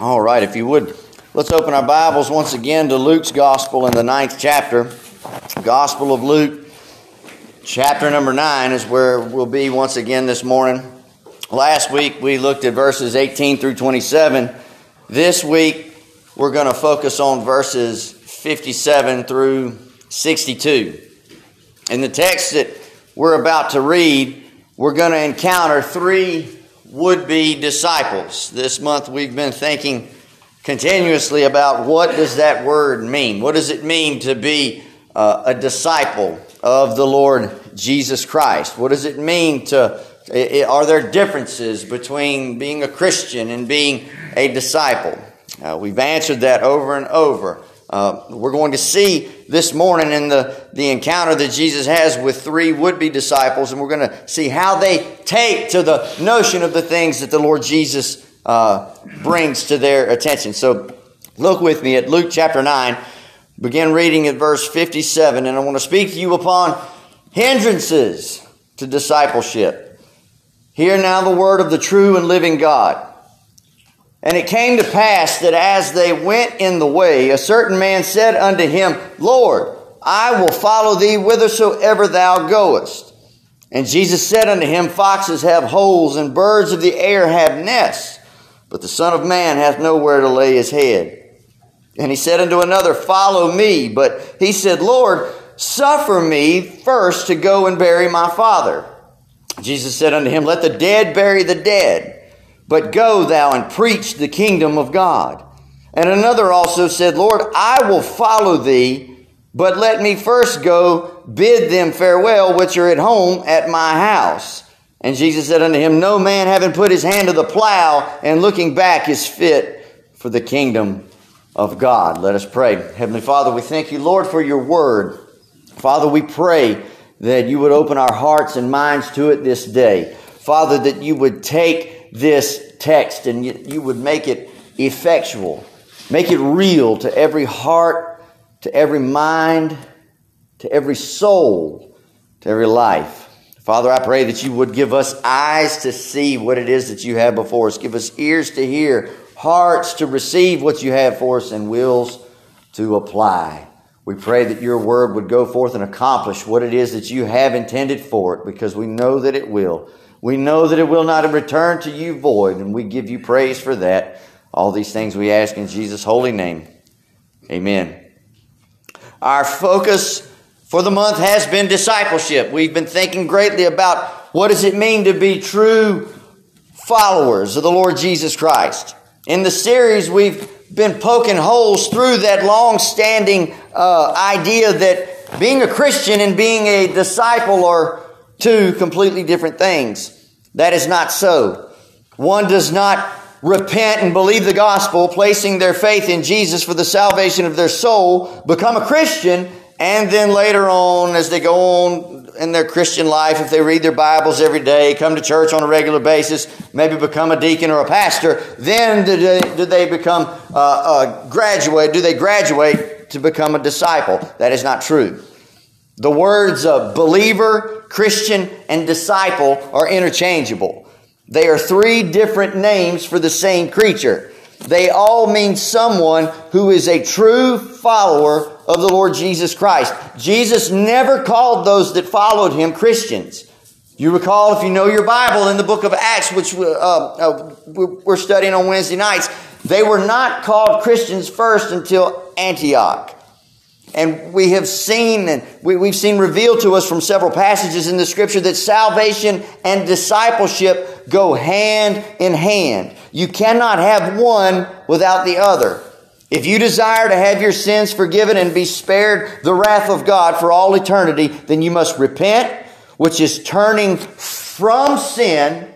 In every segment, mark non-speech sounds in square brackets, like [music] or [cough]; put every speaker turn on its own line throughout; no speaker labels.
All right, if you would, let's open our Bibles once again to Luke's Gospel in the ninth chapter. Gospel of Luke, chapter number nine, is where we'll be once again this morning. Last week we looked at verses 18 through 27. This week we're going to focus on verses 57 through 62. In the text that we're about to read, we're going to encounter three would be disciples. This month we've been thinking continuously about what does that word mean? What does it mean to be uh, a disciple of the Lord Jesus Christ? What does it mean to are there differences between being a Christian and being a disciple? Uh, we've answered that over and over. Uh, we're going to see this morning in the, the encounter that Jesus has with three would be disciples, and we're going to see how they take to the notion of the things that the Lord Jesus uh, brings to their attention. So look with me at Luke chapter 9, begin reading at verse 57, and I want to speak to you upon hindrances to discipleship. Hear now the word of the true and living God. And it came to pass that as they went in the way, a certain man said unto him, Lord, I will follow thee whithersoever thou goest. And Jesus said unto him, Foxes have holes, and birds of the air have nests, but the Son of Man hath nowhere to lay his head. And he said unto another, Follow me. But he said, Lord, suffer me first to go and bury my Father. Jesus said unto him, Let the dead bury the dead. But go thou and preach the kingdom of God. And another also said, Lord, I will follow thee, but let me first go bid them farewell which are at home at my house. And Jesus said unto him, No man having put his hand to the plow and looking back is fit for the kingdom of God. Let us pray. Heavenly Father, we thank you, Lord, for your word. Father, we pray that you would open our hearts and minds to it this day. Father, that you would take this text and you, you would make it effectual, make it real to every heart, to every mind, to every soul, to every life. Father, I pray that you would give us eyes to see what it is that you have before us. Give us ears to hear, hearts to receive what you have for us, and wills to apply. We pray that your word would go forth and accomplish what it is that you have intended for it because we know that it will. We know that it will not return to you void, and we give you praise for that. All these things we ask in Jesus' holy name. Amen. Our focus for the month has been discipleship. We've been thinking greatly about what does it mean to be true followers of the Lord Jesus Christ. In the series, we've been poking holes through that long standing uh, idea that being a Christian and being a disciple are two completely different things. That is not so. One does not repent and believe the gospel, placing their faith in Jesus for the salvation of their soul, become a Christian, and then later on, as they go on in their Christian life, if they read their Bibles every day, come to church on a regular basis, maybe become a deacon or a pastor, then do they, do they become uh, uh, graduate? Do they graduate to become a disciple? That is not true. The words of believer, Christian, and disciple are interchangeable. They are three different names for the same creature. They all mean someone who is a true follower of the Lord Jesus Christ. Jesus never called those that followed him Christians. You recall, if you know your Bible, in the book of Acts, which uh, uh, we're studying on Wednesday nights, they were not called Christians first until Antioch. And we have seen, and we, have seen revealed to us from several passages in the scripture that salvation and discipleship go hand in hand. You cannot have one without the other. If you desire to have your sins forgiven and be spared the wrath of God for all eternity, then you must repent, which is turning from sin.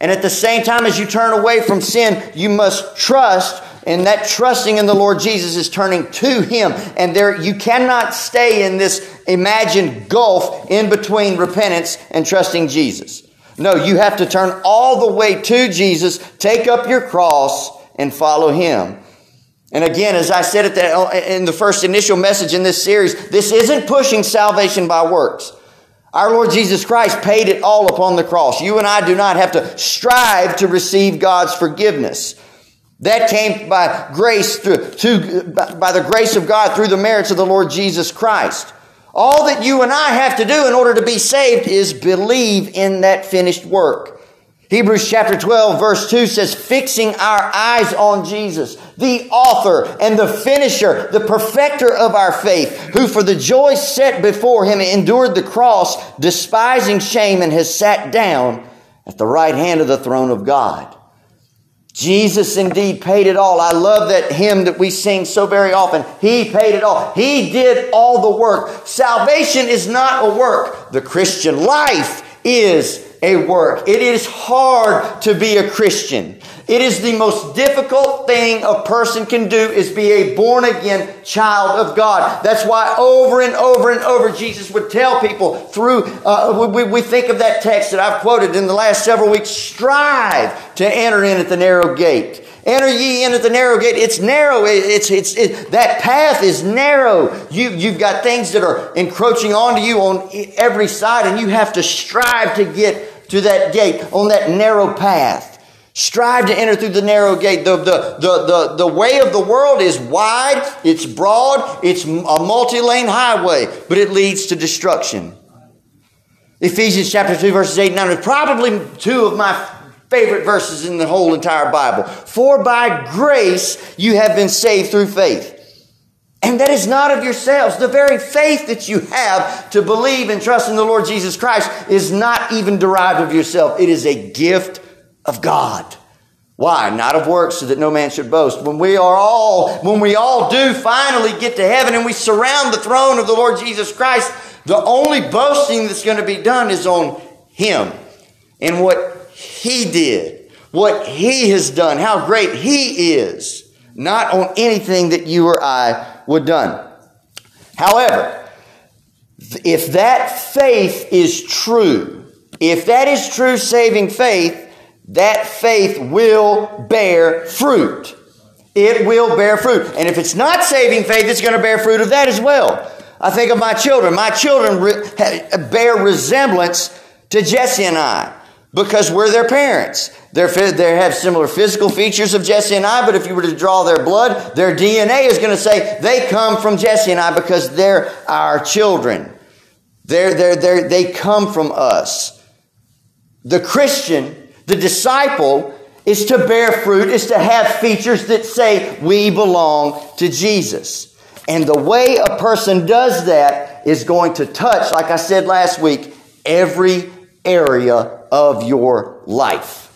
And at the same time as you turn away from sin, you must trust and that trusting in the Lord Jesus is turning to Him. And there, you cannot stay in this imagined gulf in between repentance and trusting Jesus. No, you have to turn all the way to Jesus, take up your cross, and follow Him. And again, as I said the, in the first initial message in this series, this isn't pushing salvation by works. Our Lord Jesus Christ paid it all upon the cross. You and I do not have to strive to receive God's forgiveness. That came by grace through, by the grace of God through the merits of the Lord Jesus Christ. All that you and I have to do in order to be saved is believe in that finished work. Hebrews chapter 12 verse 2 says, fixing our eyes on Jesus, the author and the finisher, the perfecter of our faith, who for the joy set before him endured the cross, despising shame and has sat down at the right hand of the throne of God. Jesus indeed paid it all. I love that hymn that we sing so very often. He paid it all. He did all the work. Salvation is not a work. The Christian life is a work. It is hard to be a Christian. It is the most difficult thing a person can do is be a born again child of God. That's why over and over and over Jesus would tell people through, uh, we, we think of that text that I've quoted in the last several weeks, strive to enter in at the narrow gate. Enter ye in at the narrow gate. It's narrow. It's, it's, it, that path is narrow. You, you've got things that are encroaching onto you on every side and you have to strive to get to that gate on that narrow path. Strive to enter through the narrow gate. The, the, the, the, the way of the world is wide, it's broad, it's a multi lane highway, but it leads to destruction. Ephesians chapter 2, verses 8 and 9 are probably two of my favorite verses in the whole entire Bible. For by grace you have been saved through faith. And that is not of yourselves. The very faith that you have to believe and trust in the Lord Jesus Christ is not even derived of yourself. It is a gift of God. Why? Not of works, so that no man should boast. When we are all, when we all do finally get to heaven and we surround the throne of the Lord Jesus Christ, the only boasting that's going to be done is on Him and what He did, what He has done, how great He is, not on anything that you or I would done. However, if that faith is true, if that is true saving faith, that faith will bear fruit. It will bear fruit. And if it's not saving faith, it's going to bear fruit of that as well. I think of my children. My children re- bear resemblance to Jesse and I because we're their parents. They're, they have similar physical features of Jesse and I, but if you were to draw their blood, their DNA is going to say they come from Jesse and I because they're our children. They're, they're, they're, they come from us. The Christian the disciple is to bear fruit, is to have features that say we belong to Jesus. And the way a person does that is going to touch, like I said last week, every area of your life.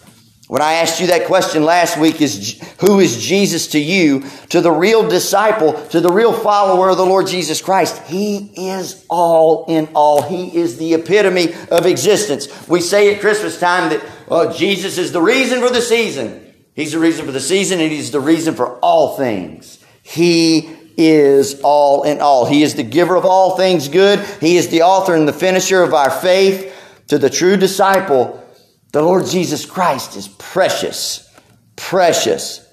When I asked you that question last week is who is Jesus to you? To the real disciple, to the real follower of the Lord Jesus Christ. He is all in all. He is the epitome of existence. We say at Christmas time that oh, Jesus is the reason for the season. He's the reason for the season and he's the reason for all things. He is all in all. He is the giver of all things good. He is the author and the finisher of our faith. To the true disciple, the Lord Jesus Christ is precious, precious.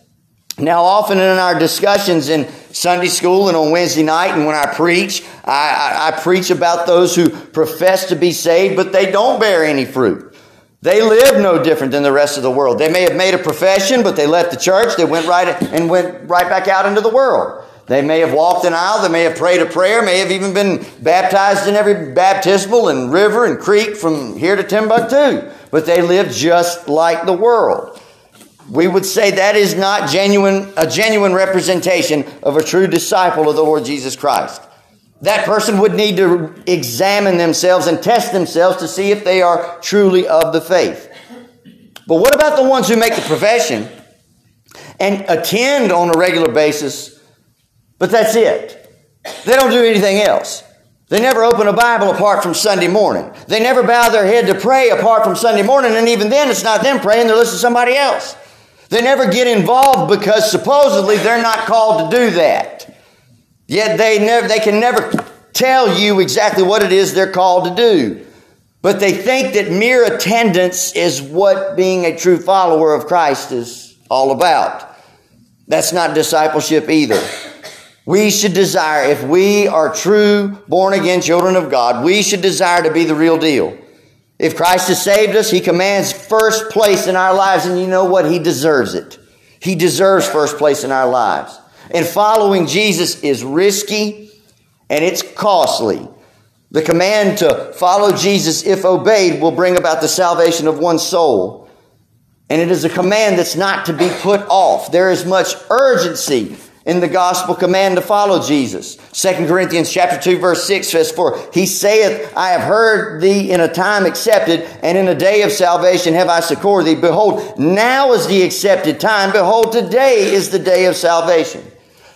Now, often in our discussions in Sunday school and on Wednesday night, and when I preach, I, I, I, preach about those who profess to be saved, but they don't bear any fruit. They live no different than the rest of the world. They may have made a profession, but they left the church. They went right and went right back out into the world. They may have walked an aisle. They may have prayed a prayer. May have even been baptized in every baptismal and river and creek from here to Timbuktu but they live just like the world. We would say that is not genuine, a genuine representation of a true disciple of the Lord Jesus Christ. That person would need to examine themselves and test themselves to see if they are truly of the faith. But what about the ones who make the profession and attend on a regular basis, but that's it? They don't do anything else. They never open a Bible apart from Sunday morning. They never bow their head to pray apart from Sunday morning, and even then it's not them praying, they're listening to somebody else. They never get involved because supposedly they're not called to do that. Yet they never they can never tell you exactly what it is they're called to do. But they think that mere attendance is what being a true follower of Christ is all about. That's not discipleship either. We should desire, if we are true born again children of God, we should desire to be the real deal. If Christ has saved us, He commands first place in our lives, and you know what? He deserves it. He deserves first place in our lives. And following Jesus is risky and it's costly. The command to follow Jesus, if obeyed, will bring about the salvation of one soul. And it is a command that's not to be put off. There is much urgency in the gospel command to follow Jesus. 2 Corinthians chapter 2 verse 6 says, For he saith, I have heard thee in a time accepted, and in a day of salvation have I succored thee. Behold, now is the accepted time. Behold, today is the day of salvation.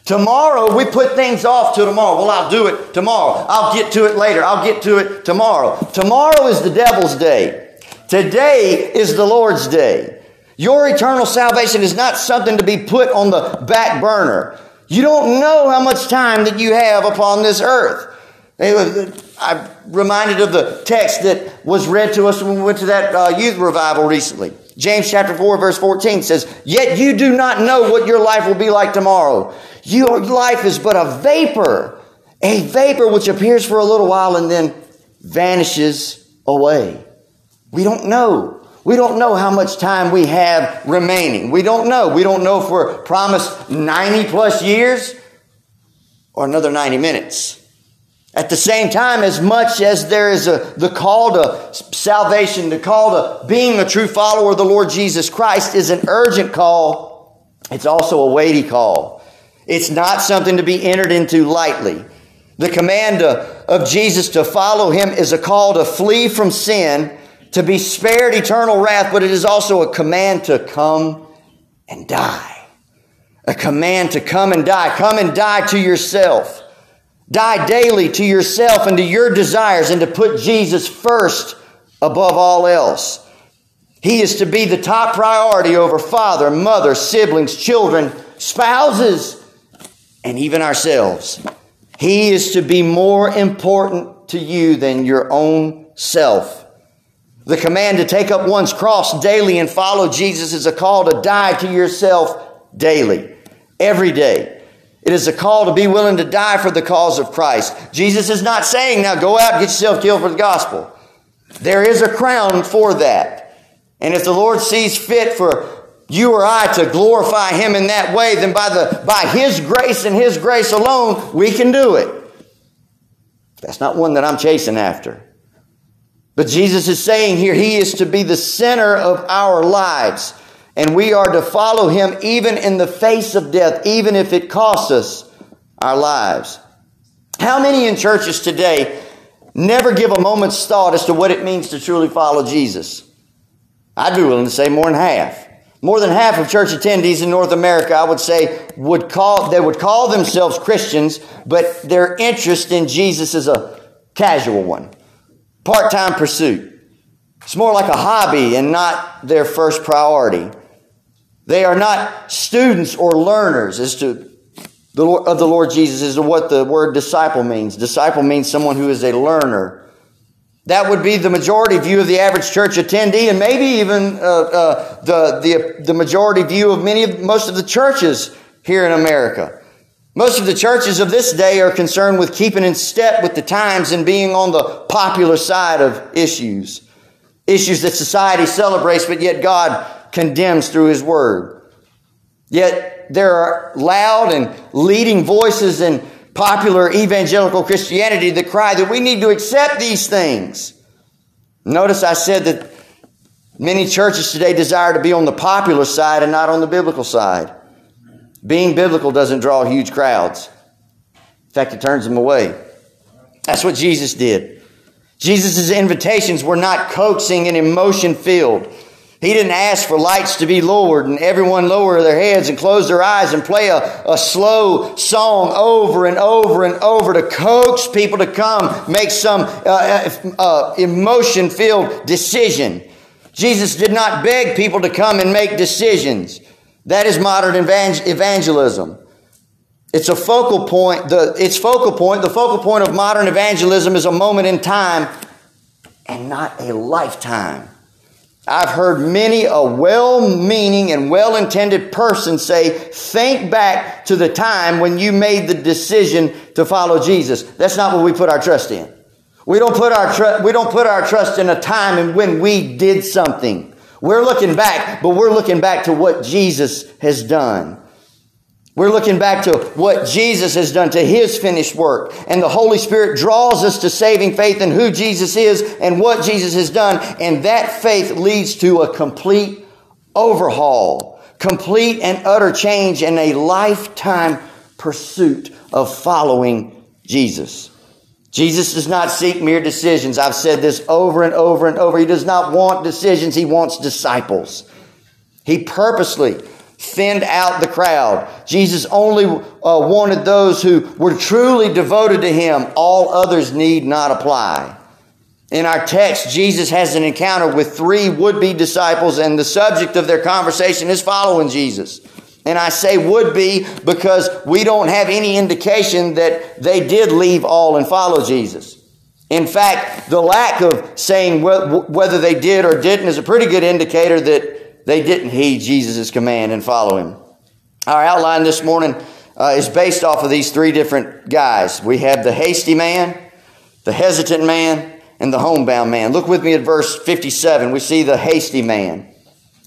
Tomorrow, we put things off to tomorrow. Well, I'll do it tomorrow. I'll get to it later. I'll get to it tomorrow. Tomorrow is the devil's day. Today is the Lord's day. Your eternal salvation is not something to be put on the back burner. You don't know how much time that you have upon this earth. I'm reminded of the text that was read to us when we went to that uh, youth revival recently. James chapter 4 verse 14 says, Yet you do not know what your life will be like tomorrow. Your life is but a vapor, a vapor which appears for a little while and then vanishes away. We don't know. We don't know how much time we have remaining. We don't know. We don't know if we're promised 90 plus years or another 90 minutes. At the same time, as much as there is a, the call to salvation, the call to being a true follower of the Lord Jesus Christ is an urgent call. It's also a weighty call. It's not something to be entered into lightly. The command uh, of Jesus to follow him is a call to flee from sin, to be spared eternal wrath, but it is also a command to come and die. A command to come and die. Come and die to yourself. Die daily to yourself and to your desires and to put Jesus first above all else. He is to be the top priority over father, mother, siblings, children, spouses, and even ourselves. He is to be more important to you than your own self. The command to take up one's cross daily and follow Jesus is a call to die to yourself daily, every day. It is a call to be willing to die for the cause of Christ. Jesus is not saying, now go out and get yourself killed for the gospel. There is a crown for that. And if the Lord sees fit for you or I to glorify Him in that way, then by, the, by His grace and His grace alone, we can do it. That's not one that I'm chasing after. But Jesus is saying here, He is to be the center of our lives. And we are to follow Him even in the face of death, even if it costs us our lives. How many in churches today never give a moment's thought as to what it means to truly follow Jesus? I'd be willing to say more than half. More than half of church attendees in North America, I would say, would call, they would call themselves Christians, but their interest in Jesus is a casual one. Part-time pursuit. It's more like a hobby and not their first priority. They are not students or learners as to the, of the Lord Jesus as to what the word disciple means. Disciple means someone who is a learner that would be the majority view of the average church attendee, and maybe even uh, uh, the, the, the majority view of many of most of the churches here in America. Most of the churches of this day are concerned with keeping in step with the times and being on the popular side of issues. Issues that society celebrates, but yet God condemns through His Word. Yet there are loud and leading voices and popular evangelical Christianity that cry that we need to accept these things. Notice I said that many churches today desire to be on the popular side and not on the biblical side. Being biblical doesn't draw huge crowds. In fact, it turns them away. That's what Jesus did. Jesus' invitations were not coaxing and emotion filled. He didn't ask for lights to be lowered and everyone lower their heads and close their eyes and play a, a slow song over and over and over to coax people to come make some uh, uh, uh emotion filled decision. Jesus did not beg people to come and make decisions. That is modern evangelism. It's a focal point. The, its focal point, the focal point of modern evangelism is a moment in time and not a lifetime. I've heard many a well-meaning and well-intended person say, think back to the time when you made the decision to follow Jesus. That's not what we put our trust in. We don't put our, tr- we don't put our trust in a time and when we did something. We're looking back, but we're looking back to what Jesus has done. We're looking back to what Jesus has done, to his finished work. And the Holy Spirit draws us to saving faith in who Jesus is and what Jesus has done. And that faith leads to a complete overhaul, complete and utter change, and a lifetime pursuit of following Jesus. Jesus does not seek mere decisions. I've said this over and over and over. He does not want decisions, he wants disciples. He purposely thinned out the crowd. Jesus only uh, wanted those who were truly devoted to him. All others need not apply. In our text, Jesus has an encounter with three would be disciples, and the subject of their conversation is following Jesus. And I say would be because we don't have any indication that they did leave all and follow Jesus. In fact, the lack of saying whether they did or didn't is a pretty good indicator that they didn't heed Jesus' command and follow him. Our outline this morning uh, is based off of these three different guys. We have the hasty man, the hesitant man, and the homebound man. Look with me at verse 57. We see the hasty man.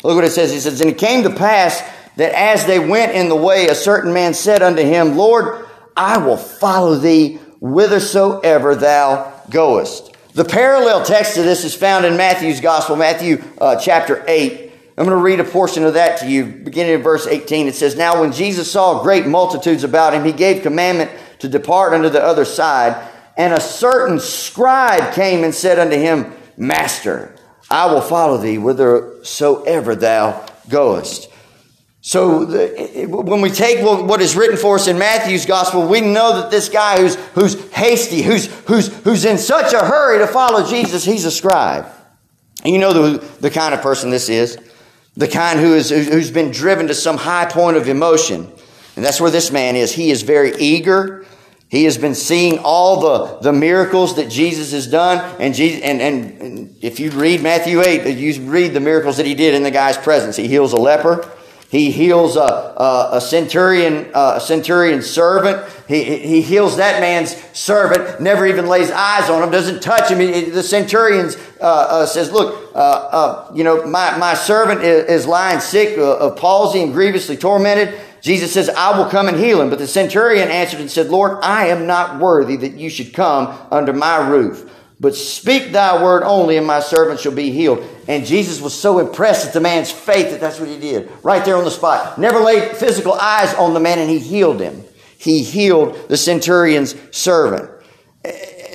Look what it says. It says, And it came to pass that as they went in the way, a certain man said unto him, Lord, I will follow thee whithersoever thou goest. The parallel text to this is found in Matthew's Gospel, Matthew uh, chapter 8. I'm going to read a portion of that to you, beginning in verse 18. It says, Now when Jesus saw great multitudes about him, he gave commandment to depart unto the other side. And a certain scribe came and said unto him, Master, I will follow thee whithersoever thou goest. So the, when we take what is written for us in Matthew's gospel, we know that this guy who's, who's hasty, who's, who's, who's in such a hurry to follow Jesus, he's a scribe. And you know the, the kind of person this is. The kind who is, who's been driven to some high point of emotion. And that's where this man is. He is very eager. He has been seeing all the, the miracles that Jesus has done. And, Jesus, and, and, and if you read Matthew 8, you read the miracles that he did in the guy's presence. He heals a leper. He heals a, a, a centurion, a centurion servant. He, he heals that man's servant, never even lays eyes on him, doesn't touch him. The centurion uh, uh, says, look, uh, uh, you know, my, my servant is, is lying sick of palsy and grievously tormented. Jesus says, I will come and heal him. But the centurion answered and said, Lord, I am not worthy that you should come under my roof. But speak thy word only, and my servant shall be healed. And Jesus was so impressed at the man's faith that that's what he did. Right there on the spot. Never laid physical eyes on the man, and he healed him. He healed the centurion's servant.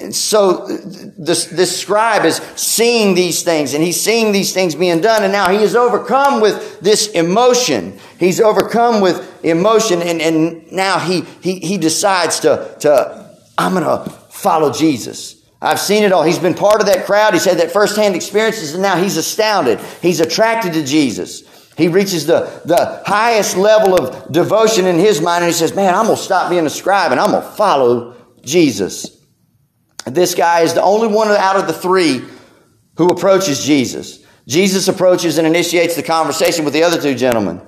And so this, this scribe is seeing these things, and he's seeing these things being done, and now he is overcome with this emotion. He's overcome with emotion, and, and now he, he, he decides to, to I'm going to follow Jesus. I've seen it all. He's been part of that crowd. He's had that firsthand experiences, and now he's astounded. He's attracted to Jesus. He reaches the, the highest level of devotion in his mind, and he says, Man, I'm going to stop being a scribe and I'm going to follow Jesus. This guy is the only one out of the three who approaches Jesus. Jesus approaches and initiates the conversation with the other two gentlemen.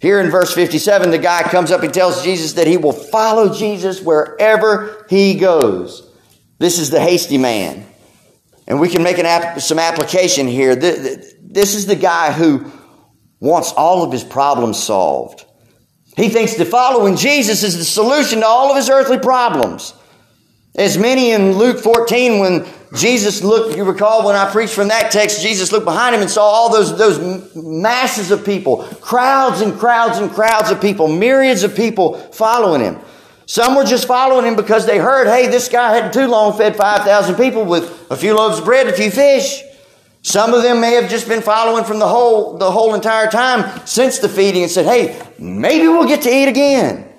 Here in verse 57, the guy comes up and tells Jesus that he will follow Jesus wherever he goes. This is the hasty man. And we can make app- some application here. This is the guy who wants all of his problems solved. He thinks that following Jesus is the solution to all of his earthly problems. As many in Luke 14, when Jesus looked, you recall when I preached from that text, Jesus looked behind him and saw all those, those masses of people, crowds and crowds and crowds of people, myriads of people following him. Some were just following him because they heard, hey, this guy hadn't too long fed 5,000 people with a few loaves of bread, a few fish. Some of them may have just been following from the whole, the whole entire time since the feeding and said, hey, maybe we'll get to eat again.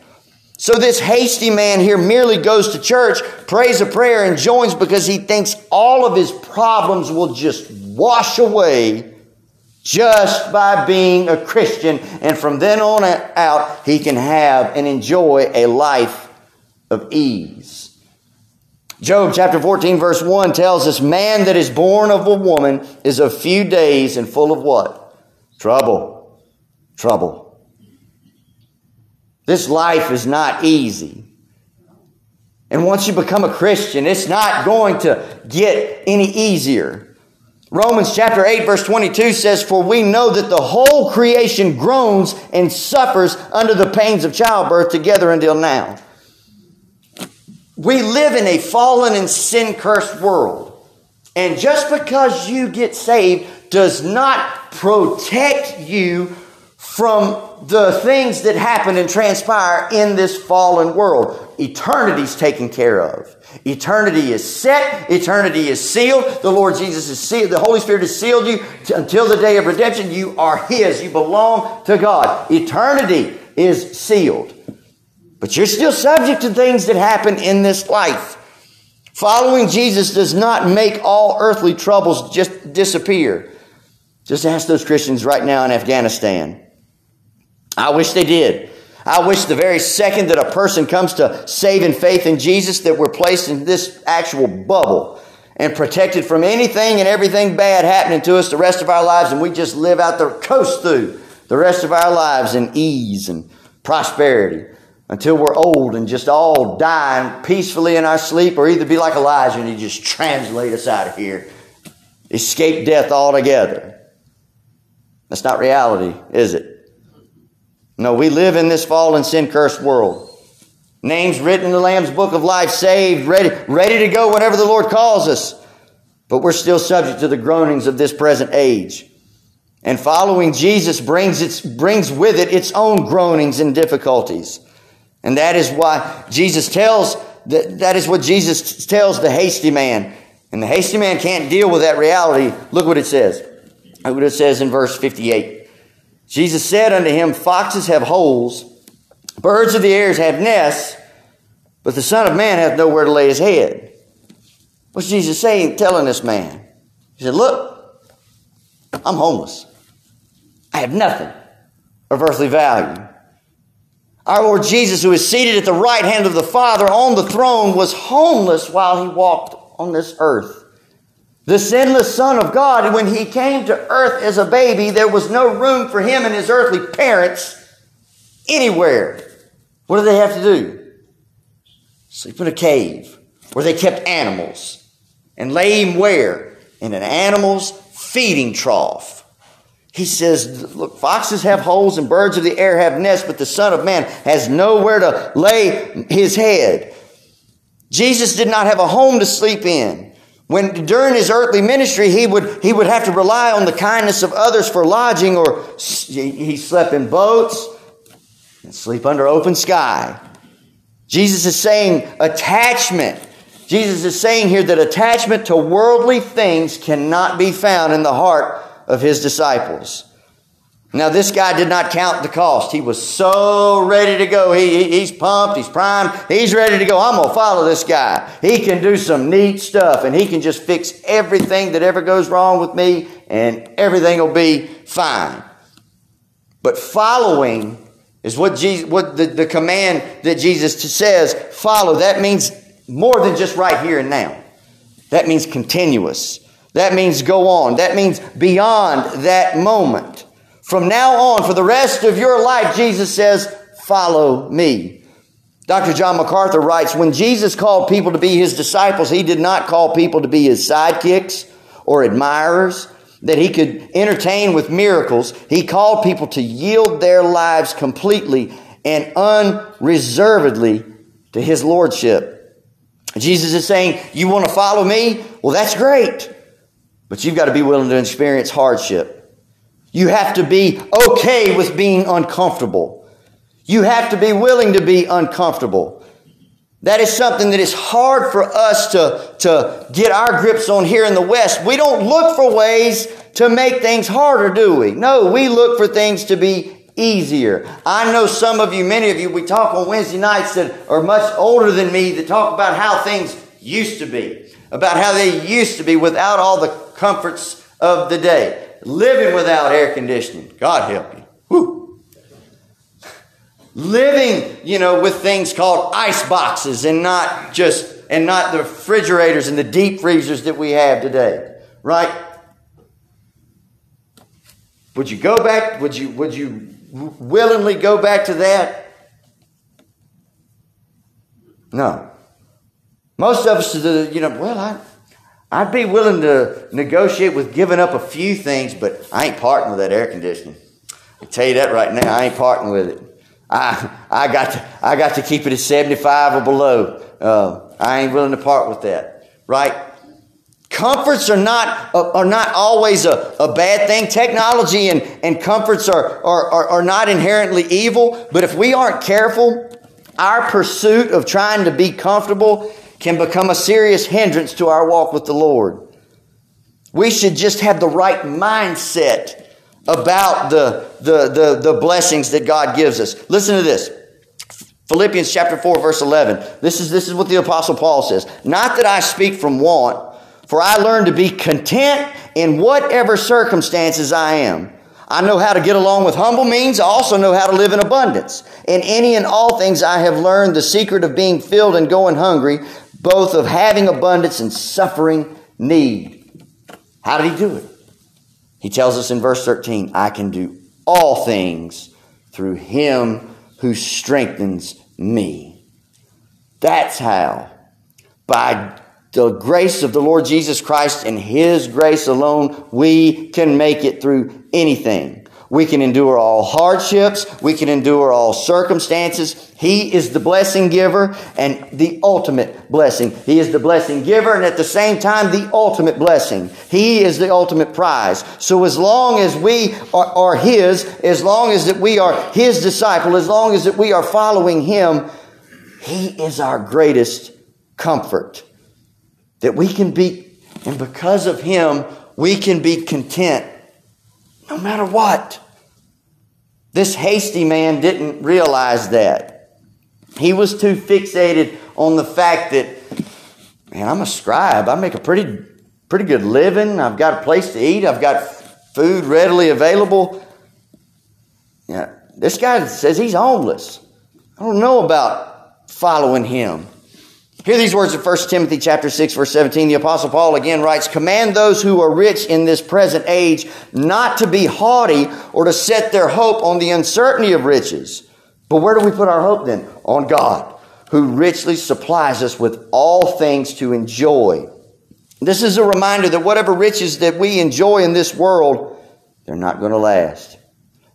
So this hasty man here merely goes to church, prays a prayer, and joins because he thinks all of his problems will just wash away just by being a Christian. And from then on out, he can have and enjoy a life of ease. Job chapter 14 verse 1 tells us, man that is born of a woman is of few days and full of what? Trouble. Trouble. This life is not easy. And once you become a Christian, it's not going to get any easier. Romans chapter 8 verse 22 says, For we know that the whole creation groans and suffers under the pains of childbirth together until now. We live in a fallen and sin cursed world. And just because you get saved does not protect you from the things that happen and transpire in this fallen world. Eternity's taken care of. Eternity is set. Eternity is sealed. The Lord Jesus is sealed. The Holy Spirit has sealed you until the day of redemption. You are His. You belong to God. Eternity is sealed. But you're still subject to things that happen in this life. Following Jesus does not make all earthly troubles just disappear. Just ask those Christians right now in Afghanistan. I wish they did. I wish the very second that a person comes to saving faith in Jesus that we're placed in this actual bubble and protected from anything and everything bad happening to us the rest of our lives and we just live out the coast through the rest of our lives in ease and prosperity until we're old and just all dying peacefully in our sleep, or either be like Elijah and he just translate us out of here, escape death altogether. That's not reality, is it? No, we live in this fallen, sin cursed world. Names written in the Lamb's book of life, saved, ready, ready to go whenever the Lord calls us. But we're still subject to the groanings of this present age. And following Jesus brings, its, brings with it its own groanings and difficulties. And that is why Jesus tells, that, that is what Jesus tells the hasty man. And the hasty man can't deal with that reality. Look what it says. Look what it says in verse 58. Jesus said unto him, Foxes have holes, birds of the air have nests, but the Son of Man hath nowhere to lay his head. What's Jesus saying, telling this man? He said, Look, I'm homeless. I have nothing of earthly value. Our Lord Jesus, who is seated at the right hand of the Father on the throne, was homeless while he walked on this earth. The sinless Son of God, when he came to earth as a baby, there was no room for him and his earthly parents anywhere. What did they have to do? Sleep in a cave where they kept animals and lay him where? In an animal's feeding trough. He says, Look, foxes have holes and birds of the air have nests, but the Son of Man has nowhere to lay his head. Jesus did not have a home to sleep in. When during his earthly ministry, he would, he would have to rely on the kindness of others for lodging, or he slept in boats and sleep under open sky. Jesus is saying attachment. Jesus is saying here that attachment to worldly things cannot be found in the heart of his disciples. Now, this guy did not count the cost. He was so ready to go. He, he, he's pumped, he's primed, he's ready to go. I'm going to follow this guy. He can do some neat stuff and he can just fix everything that ever goes wrong with me and everything will be fine. But following is what, Jesus, what the, the command that Jesus says follow. That means more than just right here and now, that means continuous. That means go on. That means beyond that moment. From now on, for the rest of your life, Jesus says, follow me. Dr. John MacArthur writes, when Jesus called people to be his disciples, he did not call people to be his sidekicks or admirers that he could entertain with miracles. He called people to yield their lives completely and unreservedly to his lordship. Jesus is saying, you want to follow me? Well, that's great. But you've got to be willing to experience hardship. You have to be okay with being uncomfortable. You have to be willing to be uncomfortable. That is something that is hard for us to, to get our grips on here in the West. We don't look for ways to make things harder, do we? No, we look for things to be easier. I know some of you, many of you, we talk on Wednesday nights that are much older than me that talk about how things used to be about how they used to be without all the comforts of the day. Living without air conditioning. God help you. Whew. Living, you know, with things called ice boxes and not just, and not the refrigerators and the deep freezers that we have today. Right? Would you go back? Would you, would you willingly go back to that? No. Most of us, you know, well, I, I'd be willing to negotiate with giving up a few things, but I ain't parting with that air conditioning. I tell you that right now, I ain't parting with it. I, I, got, to, I got to keep it at 75 or below. Uh, I ain't willing to part with that. Right? Comforts are not, uh, are not always a, a bad thing. Technology and, and comforts are, are, are, are not inherently evil, but if we aren't careful, our pursuit of trying to be comfortable can become a serious hindrance to our walk with the Lord. We should just have the right mindset about the, the, the, the blessings that God gives us. Listen to this. Philippians chapter 4, verse 11. This is, this is what the Apostle Paul says. Not that I speak from want, for I learned to be content in whatever circumstances I am. I know how to get along with humble means. I also know how to live in abundance. In any and all things, I have learned the secret of being filled and going hungry, both of having abundance and suffering need. How did he do it? He tells us in verse 13, I can do all things through him who strengthens me. That's how. By the grace of the Lord Jesus Christ and his grace alone, we can make it through anything. We can endure all hardships. We can endure all circumstances. He is the blessing giver and the ultimate blessing. He is the blessing giver and at the same time the ultimate blessing. He is the ultimate prize. So as long as we are, are His, as long as that we are His disciple, as long as that we are following Him, He is our greatest comfort. That we can be, and because of Him, we can be content no matter what. This hasty man didn't realize that. He was too fixated on the fact that, man, I'm a scribe. I make a pretty, pretty good living. I've got a place to eat. I've got food readily available. Yeah, this guy says he's homeless. I don't know about following him. Hear these words of 1 Timothy chapter 6 verse 17. The apostle Paul again writes, command those who are rich in this present age not to be haughty or to set their hope on the uncertainty of riches. But where do we put our hope then? On God, who richly supplies us with all things to enjoy. This is a reminder that whatever riches that we enjoy in this world, they're not going to last.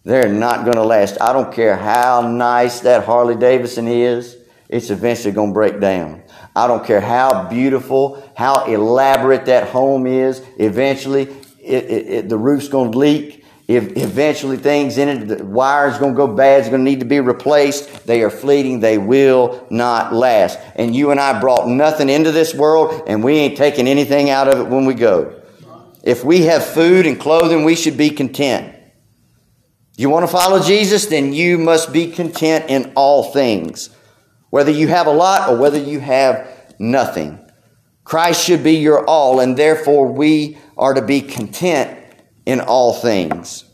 They're not going to last. I don't care how nice that Harley Davidson is, it's eventually going to break down. I don't care how beautiful, how elaborate that home is. Eventually, it, it, it, the roof's going to leak. If eventually things in it, the wire's going to go bad, it's going to need to be replaced. They are fleeting. They will not last. And you and I brought nothing into this world, and we ain't taking anything out of it when we go. If we have food and clothing, we should be content. You want to follow Jesus? Then you must be content in all things whether you have a lot or whether you have nothing. Christ should be your all, and therefore we are to be content in all things.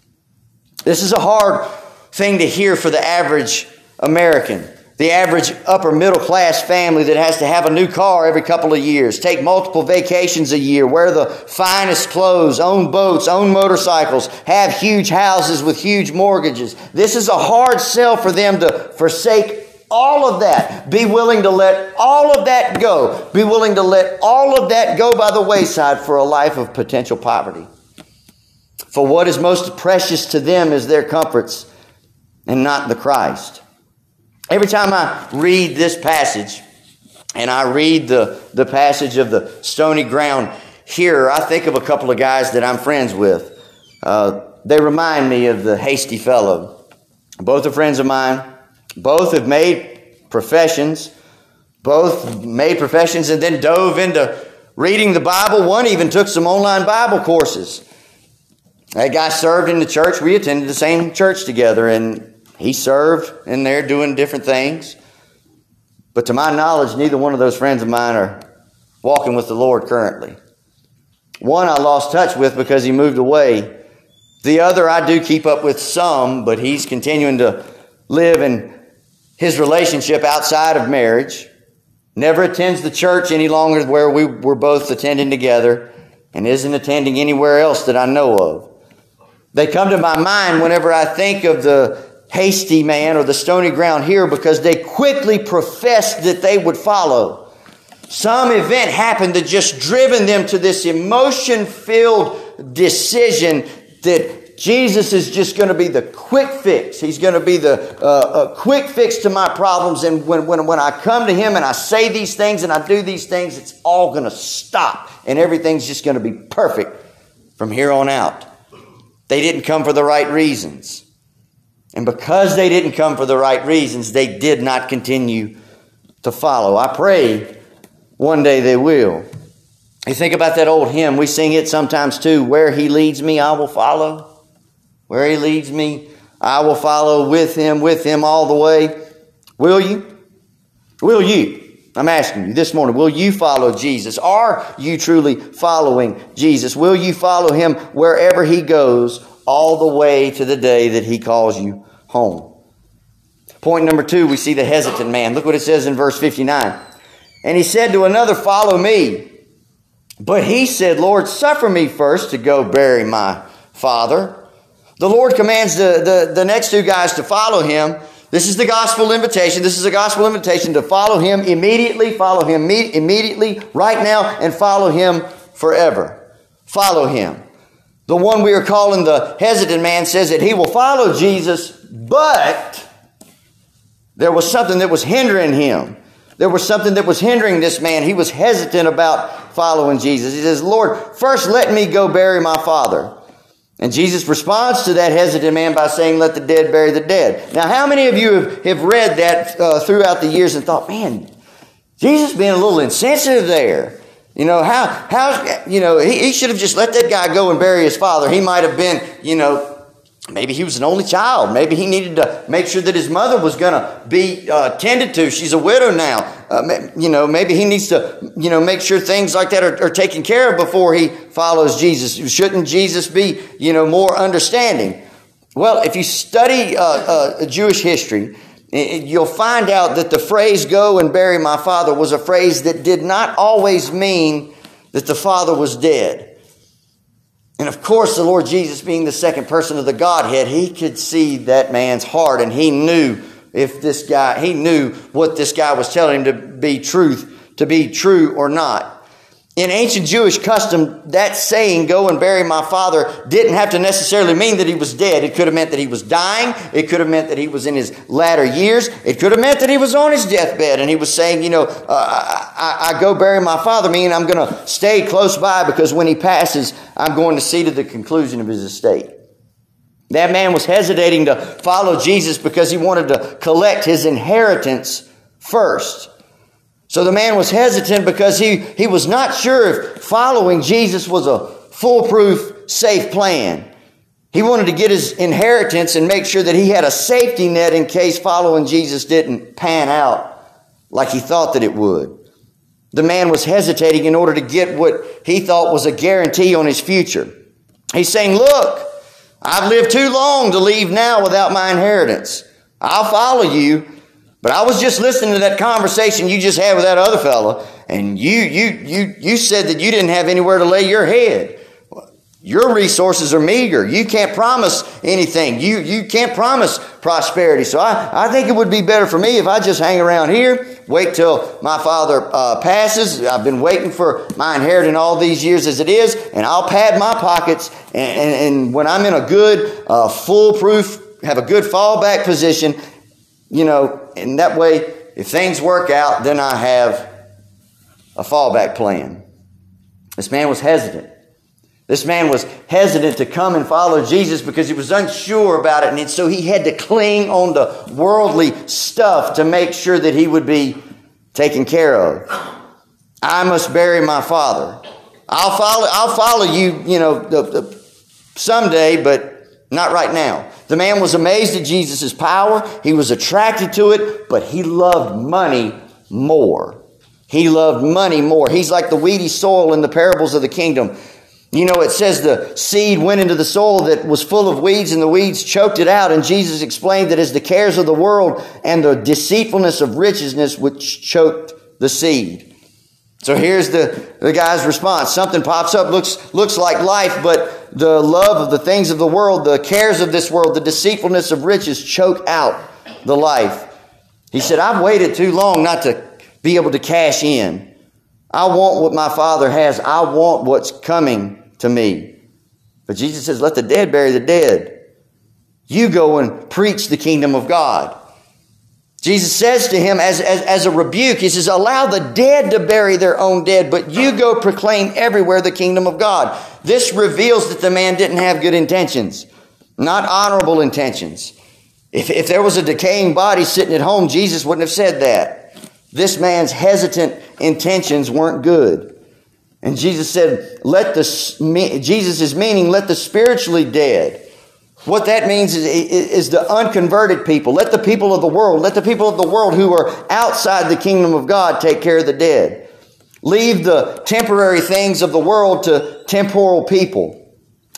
This is a hard thing to hear for the average American, the average upper middle class family that has to have a new car every couple of years, take multiple vacations a year, wear the finest clothes, own boats, own motorcycles, have huge houses with huge mortgages. This is a hard sell for them to forsake all of that. Be willing to let all of that go. Be willing to let all of that go by the wayside for a life of potential poverty. For what is most precious to them is their comforts and not the Christ. Every time I read this passage and I read the, the passage of the stony ground here, I think of a couple of guys that I'm friends with. Uh, they remind me of the hasty fellow. Both are friends of mine. Both have made professions. Both made professions and then dove into reading the Bible. One even took some online Bible courses. That guy served in the church. We attended the same church together, and he served in there doing different things. But to my knowledge, neither one of those friends of mine are walking with the Lord currently. One I lost touch with because he moved away. The other I do keep up with some, but he's continuing to live in his relationship outside of marriage, never attends the church any longer where we were both attending together, and isn't attending anywhere else that I know of. They come to my mind whenever I think of the hasty man or the stony ground here because they quickly professed that they would follow. some event happened that just driven them to this emotion filled decision that Jesus is just going to be the quick fix. He's going to be the uh, quick fix to my problems. And when, when, when I come to Him and I say these things and I do these things, it's all going to stop and everything's just going to be perfect from here on out. They didn't come for the right reasons. And because they didn't come for the right reasons, they did not continue to follow. I pray one day they will. You think about that old hymn, we sing it sometimes too. Where he leads me, I will follow. Where he leads me, I will follow with him, with him all the way. Will you? Will you? I'm asking you this morning, will you follow Jesus? Are you truly following Jesus? Will you follow him wherever he goes all the way to the day that he calls you home? Point number two, we see the hesitant man. Look what it says in verse 59. And he said to another, Follow me. But he said, Lord, suffer me first to go bury my father. The Lord commands the, the, the next two guys to follow him. This is the gospel invitation. This is a gospel invitation to follow him immediately, follow him me- immediately, right now, and follow him forever. Follow him. The one we are calling the hesitant man says that he will follow Jesus, but there was something that was hindering him. There was something that was hindering this man. He was hesitant about following Jesus. He says, Lord, first let me go bury my father. And Jesus responds to that hesitant man by saying, Let the dead bury the dead. Now, how many of you have, have read that uh, throughout the years and thought, man, Jesus being a little insensitive there? You know, how, how, you know, he, he should have just let that guy go and bury his father. He might have been, you know, Maybe he was an only child. Maybe he needed to make sure that his mother was going to be uh, tended to. She's a widow now. Uh, you know, maybe he needs to, you know, make sure things like that are, are taken care of before he follows Jesus. Shouldn't Jesus be, you know, more understanding? Well, if you study uh, uh Jewish history, you'll find out that the phrase "go and bury my father" was a phrase that did not always mean that the father was dead. And of course, the Lord Jesus, being the second person of the Godhead, he could see that man's heart and he knew if this guy, he knew what this guy was telling him to be truth, to be true or not. In ancient Jewish custom, that saying, go and bury my father, didn't have to necessarily mean that he was dead. It could have meant that he was dying. It could have meant that he was in his latter years. It could have meant that he was on his deathbed and he was saying, you know, uh, I, I, go bury my father, meaning I'm going to stay close by because when he passes, I'm going to see to the conclusion of his estate. That man was hesitating to follow Jesus because he wanted to collect his inheritance first. So the man was hesitant because he, he was not sure if following Jesus was a foolproof, safe plan. He wanted to get his inheritance and make sure that he had a safety net in case following Jesus didn't pan out like he thought that it would. The man was hesitating in order to get what he thought was a guarantee on his future. He's saying, Look, I've lived too long to leave now without my inheritance. I'll follow you, but I was just listening to that conversation you just had with that other fellow, and you you you you said that you didn't have anywhere to lay your head. Your resources are meager. You can't promise anything. You you can't promise prosperity. So I, I think it would be better for me if I just hang around here, wait till my father uh, passes. I've been waiting for my inheritance all these years as it is, and I'll pad my pockets. And, and, and when I'm in a good, uh, foolproof, have a good fallback position, you know, and that way, if things work out, then I have a fallback plan. This man was hesitant. This man was hesitant to come and follow Jesus because he was unsure about it. And so he had to cling on to worldly stuff to make sure that he would be taken care of. I must bury my father. I'll follow, I'll follow you, you know, the, the, someday, but not right now. The man was amazed at Jesus' power. He was attracted to it, but he loved money more. He loved money more. He's like the weedy soil in the parables of the kingdom. You know, it says the seed went into the soil that was full of weeds and the weeds choked it out. And Jesus explained that as the cares of the world and the deceitfulness of richness which choked the seed. So here's the, the guy's response. Something pops up, looks, looks like life, but the love of the things of the world, the cares of this world, the deceitfulness of riches choke out the life. He said, I've waited too long not to be able to cash in. I want what my Father has. I want what's coming to me. But Jesus says, let the dead bury the dead. You go and preach the kingdom of God. Jesus says to him as, as, as a rebuke, He says, Allow the dead to bury their own dead, but you go proclaim everywhere the kingdom of God. This reveals that the man didn't have good intentions, not honorable intentions. If, if there was a decaying body sitting at home, Jesus wouldn't have said that. This man's hesitant intentions weren't good. And Jesus said, let the, Jesus is meaning, let the spiritually dead what that means is, is the unconverted people. Let the people of the world, let the people of the world who are outside the kingdom of God take care of the dead. Leave the temporary things of the world to temporal people.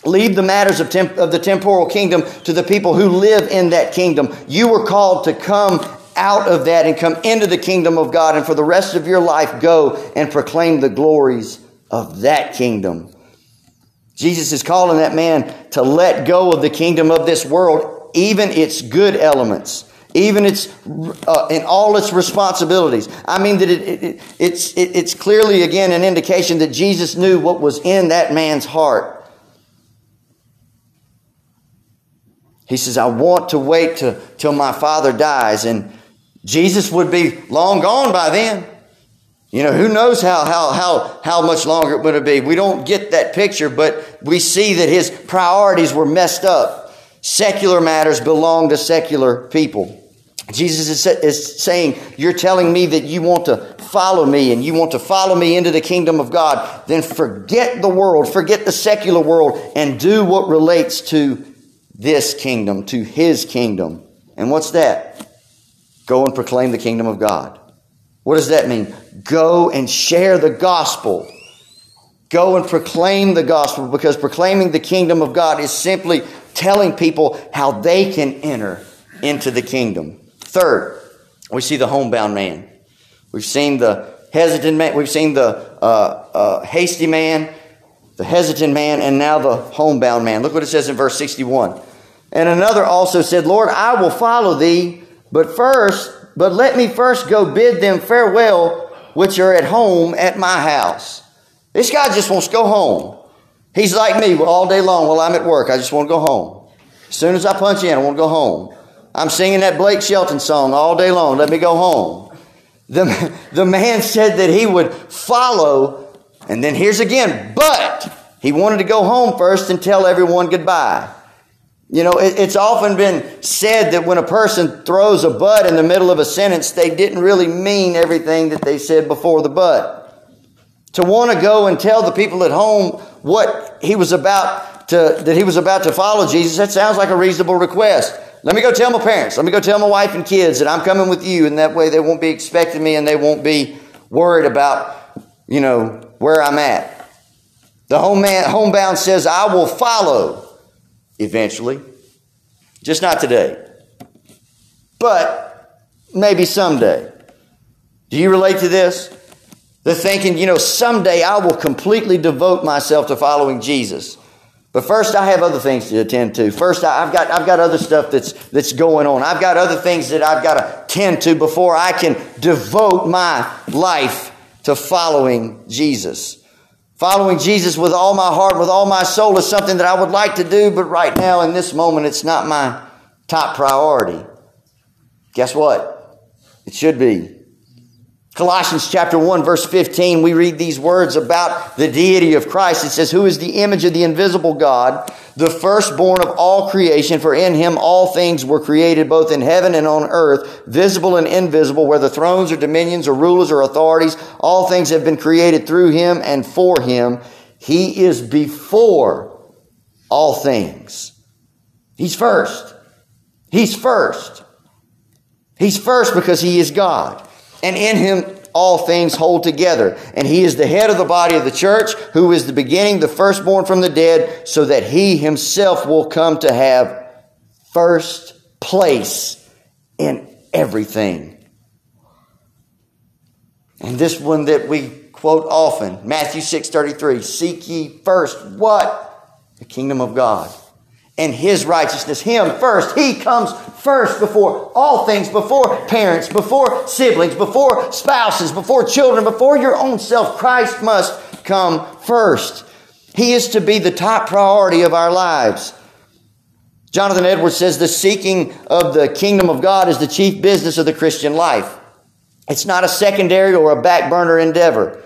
Leave the matters of, temp- of the temporal kingdom to the people who live in that kingdom. You were called to come out of that and come into the kingdom of God, and for the rest of your life, go and proclaim the glories of that kingdom. Jesus is calling that man to let go of the kingdom of this world, even its good elements, even its uh, in all its responsibilities. I mean that it, it, it's it, it's clearly again an indication that Jesus knew what was in that man's heart. He says, "I want to wait to, till my father dies," and Jesus would be long gone by then. You know, who knows how, how, how, how much longer it would be. We don't get that picture, but we see that his priorities were messed up. Secular matters belong to secular people. Jesus is, is saying, You're telling me that you want to follow me and you want to follow me into the kingdom of God. Then forget the world, forget the secular world, and do what relates to this kingdom, to his kingdom. And what's that? Go and proclaim the kingdom of God. What does that mean? Go and share the gospel. Go and proclaim the gospel because proclaiming the kingdom of God is simply telling people how they can enter into the kingdom. Third, we see the homebound man. We've seen the hesitant man, we've seen the uh, uh, hasty man, the hesitant man, and now the homebound man. Look what it says in verse 61. And another also said, Lord, I will follow thee, but first but let me first go bid them farewell, which are at home at my house. This guy just wants to go home. He's like me all day long while I'm at work. I just want to go home. As soon as I punch in, I want to go home. I'm singing that Blake Shelton song all day long. Let me go home. The, [laughs] the man said that he would follow, and then here's again, but he wanted to go home first and tell everyone goodbye. You know, it, it's often been said that when a person throws a but in the middle of a sentence, they didn't really mean everything that they said before the but. To want to go and tell the people at home what he was about to, that he was about to follow Jesus, that sounds like a reasonable request. Let me go tell my parents. Let me go tell my wife and kids that I'm coming with you, and that way they won't be expecting me and they won't be worried about, you know, where I'm at. The home man, homebound says, I will follow eventually. Just not today. But maybe someday. Do you relate to this? The thinking, you know, someday I will completely devote myself to following Jesus. But first, I have other things to attend to. First, I've got, I've got other stuff that's, that's going on. I've got other things that I've got to tend to before I can devote my life to following Jesus. Following Jesus with all my heart, with all my soul is something that I would like to do, but right now in this moment, it's not my top priority. Guess what? It should be. Colossians chapter 1 verse 15, we read these words about the deity of Christ. It says, Who is the image of the invisible God, the firstborn of all creation, for in him all things were created, both in heaven and on earth, visible and invisible, whether thrones or dominions or rulers or authorities, all things have been created through him and for him. He is before all things. He's first. He's first. He's first because he is God and in him all things hold together. And he is the head of the body of the church, who is the beginning, the firstborn from the dead, so that he himself will come to have first place in everything. And this one that we quote often, Matthew 6:33, seek ye first what? The kingdom of God and his righteousness. Him first. He comes first before all things, before parents, before siblings, before spouses, before children, before your own self. Christ must come first. He is to be the top priority of our lives. Jonathan Edwards says the seeking of the kingdom of God is the chief business of the Christian life. It's not a secondary or a back burner endeavor.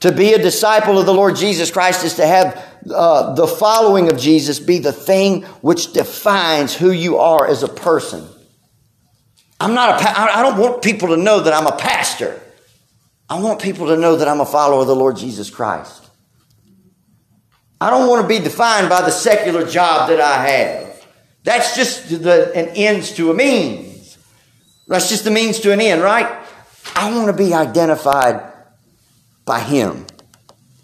To be a disciple of the Lord Jesus Christ is to have uh, the following of Jesus be the thing which defines who you are as a person. I'm not a, pa- I don't want people to know that I'm a pastor. I want people to know that I'm a follower of the Lord Jesus Christ. I don't want to be defined by the secular job that I have. That's just the, an ends to a means. That's just the means to an end, right? I want to be identified by Him,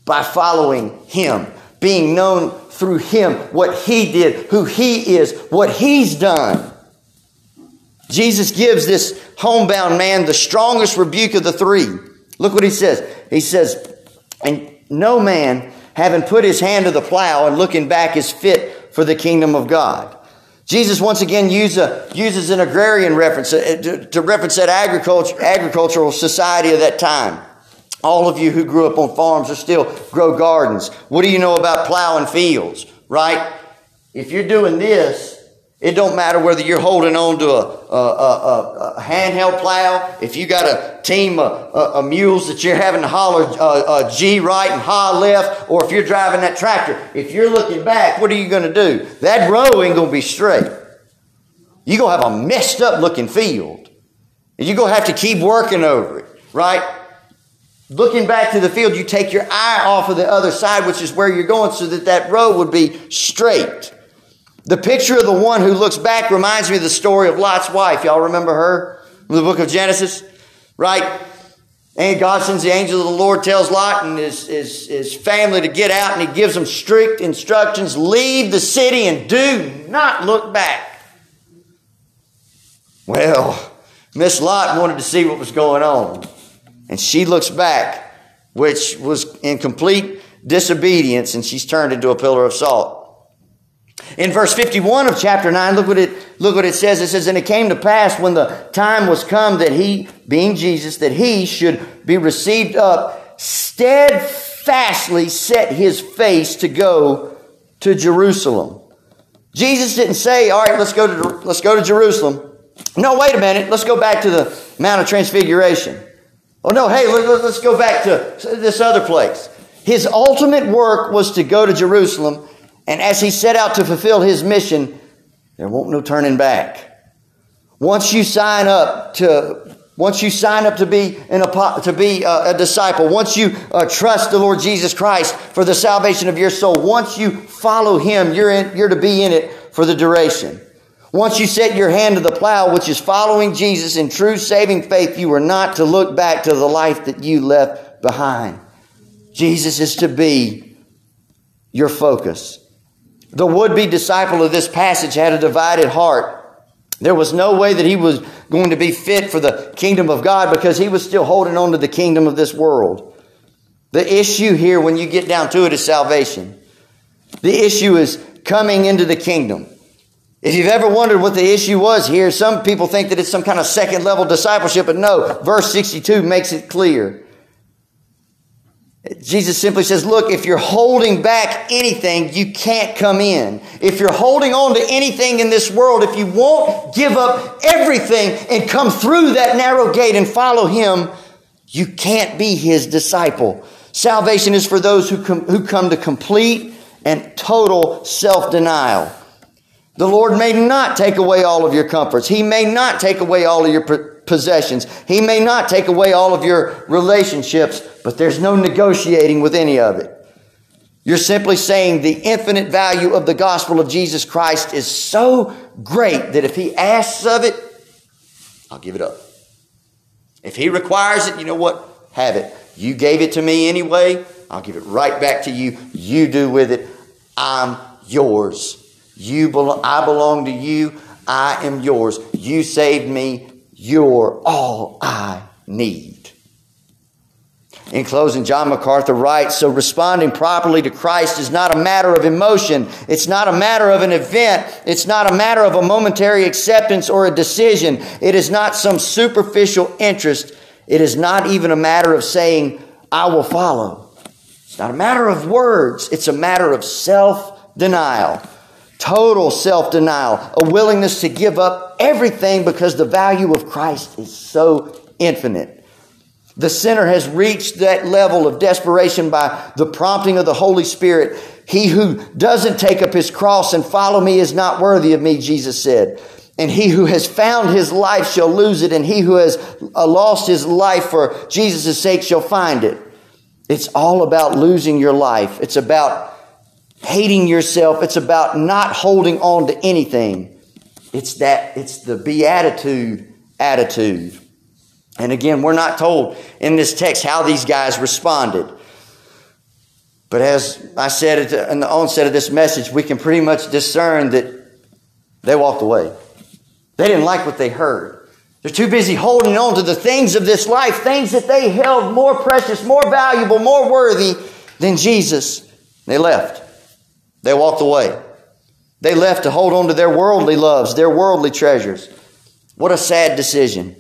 by following Him, being known through Him, what He did, who He is, what He's done. Jesus gives this homebound man the strongest rebuke of the three. Look what He says. He says, And no man, having put his hand to the plow and looking back, is fit for the kingdom of God. Jesus once again use a, uses an agrarian reference uh, to, to reference that agriculture, agricultural society of that time. All of you who grew up on farms or still grow gardens. What do you know about plowing fields, right? If you're doing this, it don't matter whether you're holding on to a, a, a, a handheld plow. If you got a team of, mules that you're having to holler uh, uh, gee right and haw left, or if you're driving that tractor, if you're looking back, what are you going to do? That row ain't going to be straight. You're going to have a messed up looking field. And you're going to have to keep working over it, right? Looking back to the field, you take your eye off of the other side, which is where you're going, so that that road would be straight. The picture of the one who looks back reminds me of the story of Lot's wife. Y'all remember her from the book of Genesis? Right? And God sends the angel of the Lord, tells Lot and his, his, his family to get out, and he gives them strict instructions leave the city and do not look back. Well, Miss Lot wanted to see what was going on. And she looks back, which was in complete disobedience, and she's turned into a pillar of salt. In verse 51 of chapter 9, look what it, look what it says. It says, And it came to pass when the time was come that he, being Jesus, that he should be received up, steadfastly set his face to go to Jerusalem. Jesus didn't say, all right, let's go to, let's go to Jerusalem. No, wait a minute. Let's go back to the Mount of Transfiguration. Oh no, hey, let's go back to this other place. His ultimate work was to go to Jerusalem and as he set out to fulfill his mission, there won't no turning back. Once you sign up to once you sign up to be an, to be a, a disciple, once you uh, trust the Lord Jesus Christ for the salvation of your soul, once you follow Him, you're in, you're to be in it for the duration. Once you set your hand to the plow, which is following Jesus in true saving faith, you are not to look back to the life that you left behind. Jesus is to be your focus. The would be disciple of this passage had a divided heart. There was no way that he was going to be fit for the kingdom of God because he was still holding on to the kingdom of this world. The issue here, when you get down to it, is salvation. The issue is coming into the kingdom. If you've ever wondered what the issue was here, some people think that it's some kind of second level discipleship, but no, verse 62 makes it clear. Jesus simply says, look, if you're holding back anything, you can't come in. If you're holding on to anything in this world, if you won't give up everything and come through that narrow gate and follow Him, you can't be His disciple. Salvation is for those who come, who come to complete and total self-denial. The Lord may not take away all of your comforts. He may not take away all of your possessions. He may not take away all of your relationships, but there's no negotiating with any of it. You're simply saying the infinite value of the gospel of Jesus Christ is so great that if He asks of it, I'll give it up. If He requires it, you know what? Have it. You gave it to me anyway. I'll give it right back to you. You do with it. I'm yours. You belo- I belong to you. I am yours. You saved me. You're all I need. In closing, John MacArthur writes So responding properly to Christ is not a matter of emotion. It's not a matter of an event. It's not a matter of a momentary acceptance or a decision. It is not some superficial interest. It is not even a matter of saying, I will follow. It's not a matter of words. It's a matter of self denial. Total self denial. A willingness to give up everything because the value of Christ is so infinite. The sinner has reached that level of desperation by the prompting of the Holy Spirit. He who doesn't take up his cross and follow me is not worthy of me, Jesus said. And he who has found his life shall lose it, and he who has uh, lost his life for Jesus' sake shall find it. It's all about losing your life. It's about hating yourself. It's about not holding on to anything. It's that, it's the beatitude attitude. And again, we're not told in this text how these guys responded. But as I said in the onset of this message, we can pretty much discern that they walked away. They didn't like what they heard. They're too busy holding on to the things of this life, things that they held more precious, more valuable, more worthy than Jesus. They left. They walked away. They left to hold on to their worldly loves, their worldly treasures. What a sad decision.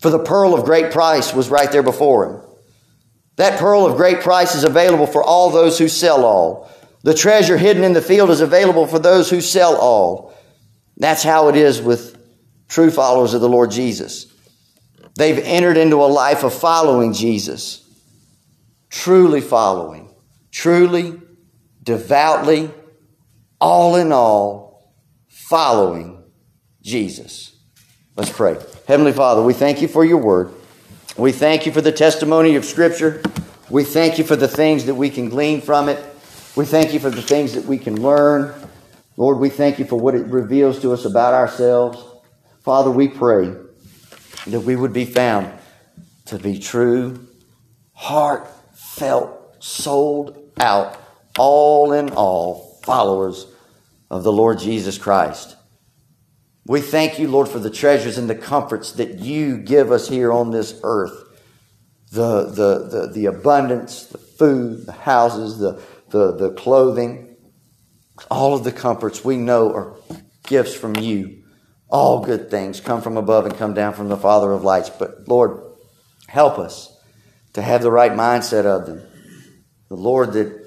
For the pearl of great price was right there before him. That pearl of great price is available for all those who sell all. The treasure hidden in the field is available for those who sell all. That's how it is with true followers of the Lord Jesus. They've entered into a life of following Jesus, truly following, truly, devoutly, all in all, following Jesus. Let's pray. Heavenly Father, we thank you for your word. We thank you for the testimony of Scripture. We thank you for the things that we can glean from it. We thank you for the things that we can learn. Lord, we thank you for what it reveals to us about ourselves. Father, we pray that we would be found to be true, heartfelt, sold out, all in all followers of the Lord Jesus Christ. We thank you, Lord, for the treasures and the comforts that you give us here on this earth. The, the, the, the abundance, the food, the houses, the, the, the clothing, all of the comforts we know are gifts from you. All good things come from above and come down from the Father of lights. But Lord, help us to have the right mindset of them. The Lord, that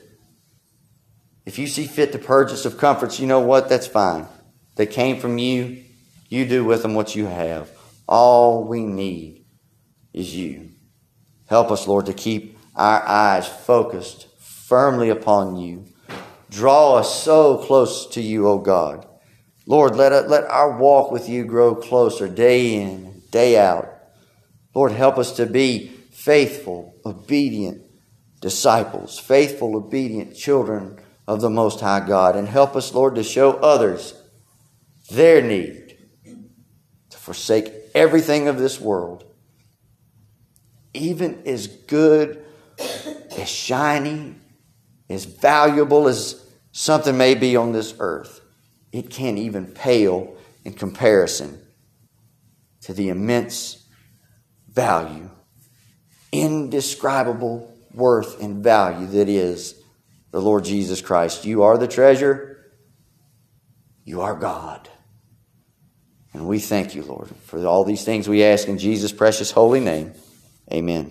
if you see fit to purge us of comforts, you know what? That's fine. They came from you. You do with them what you have. All we need is you. Help us, Lord, to keep our eyes focused firmly upon you. Draw us so close to you, O God. Lord, let, it, let our walk with you grow closer day in, day out. Lord, help us to be faithful, obedient disciples, faithful, obedient children of the Most High God. And help us, Lord, to show others their need to forsake everything of this world, even as good, as shiny, as valuable as something may be on this earth, it can't even pale in comparison to the immense value, indescribable worth and value that is the Lord Jesus Christ. You are the treasure, you are God. And we thank you, Lord, for all these things we ask in Jesus' precious holy name. Amen.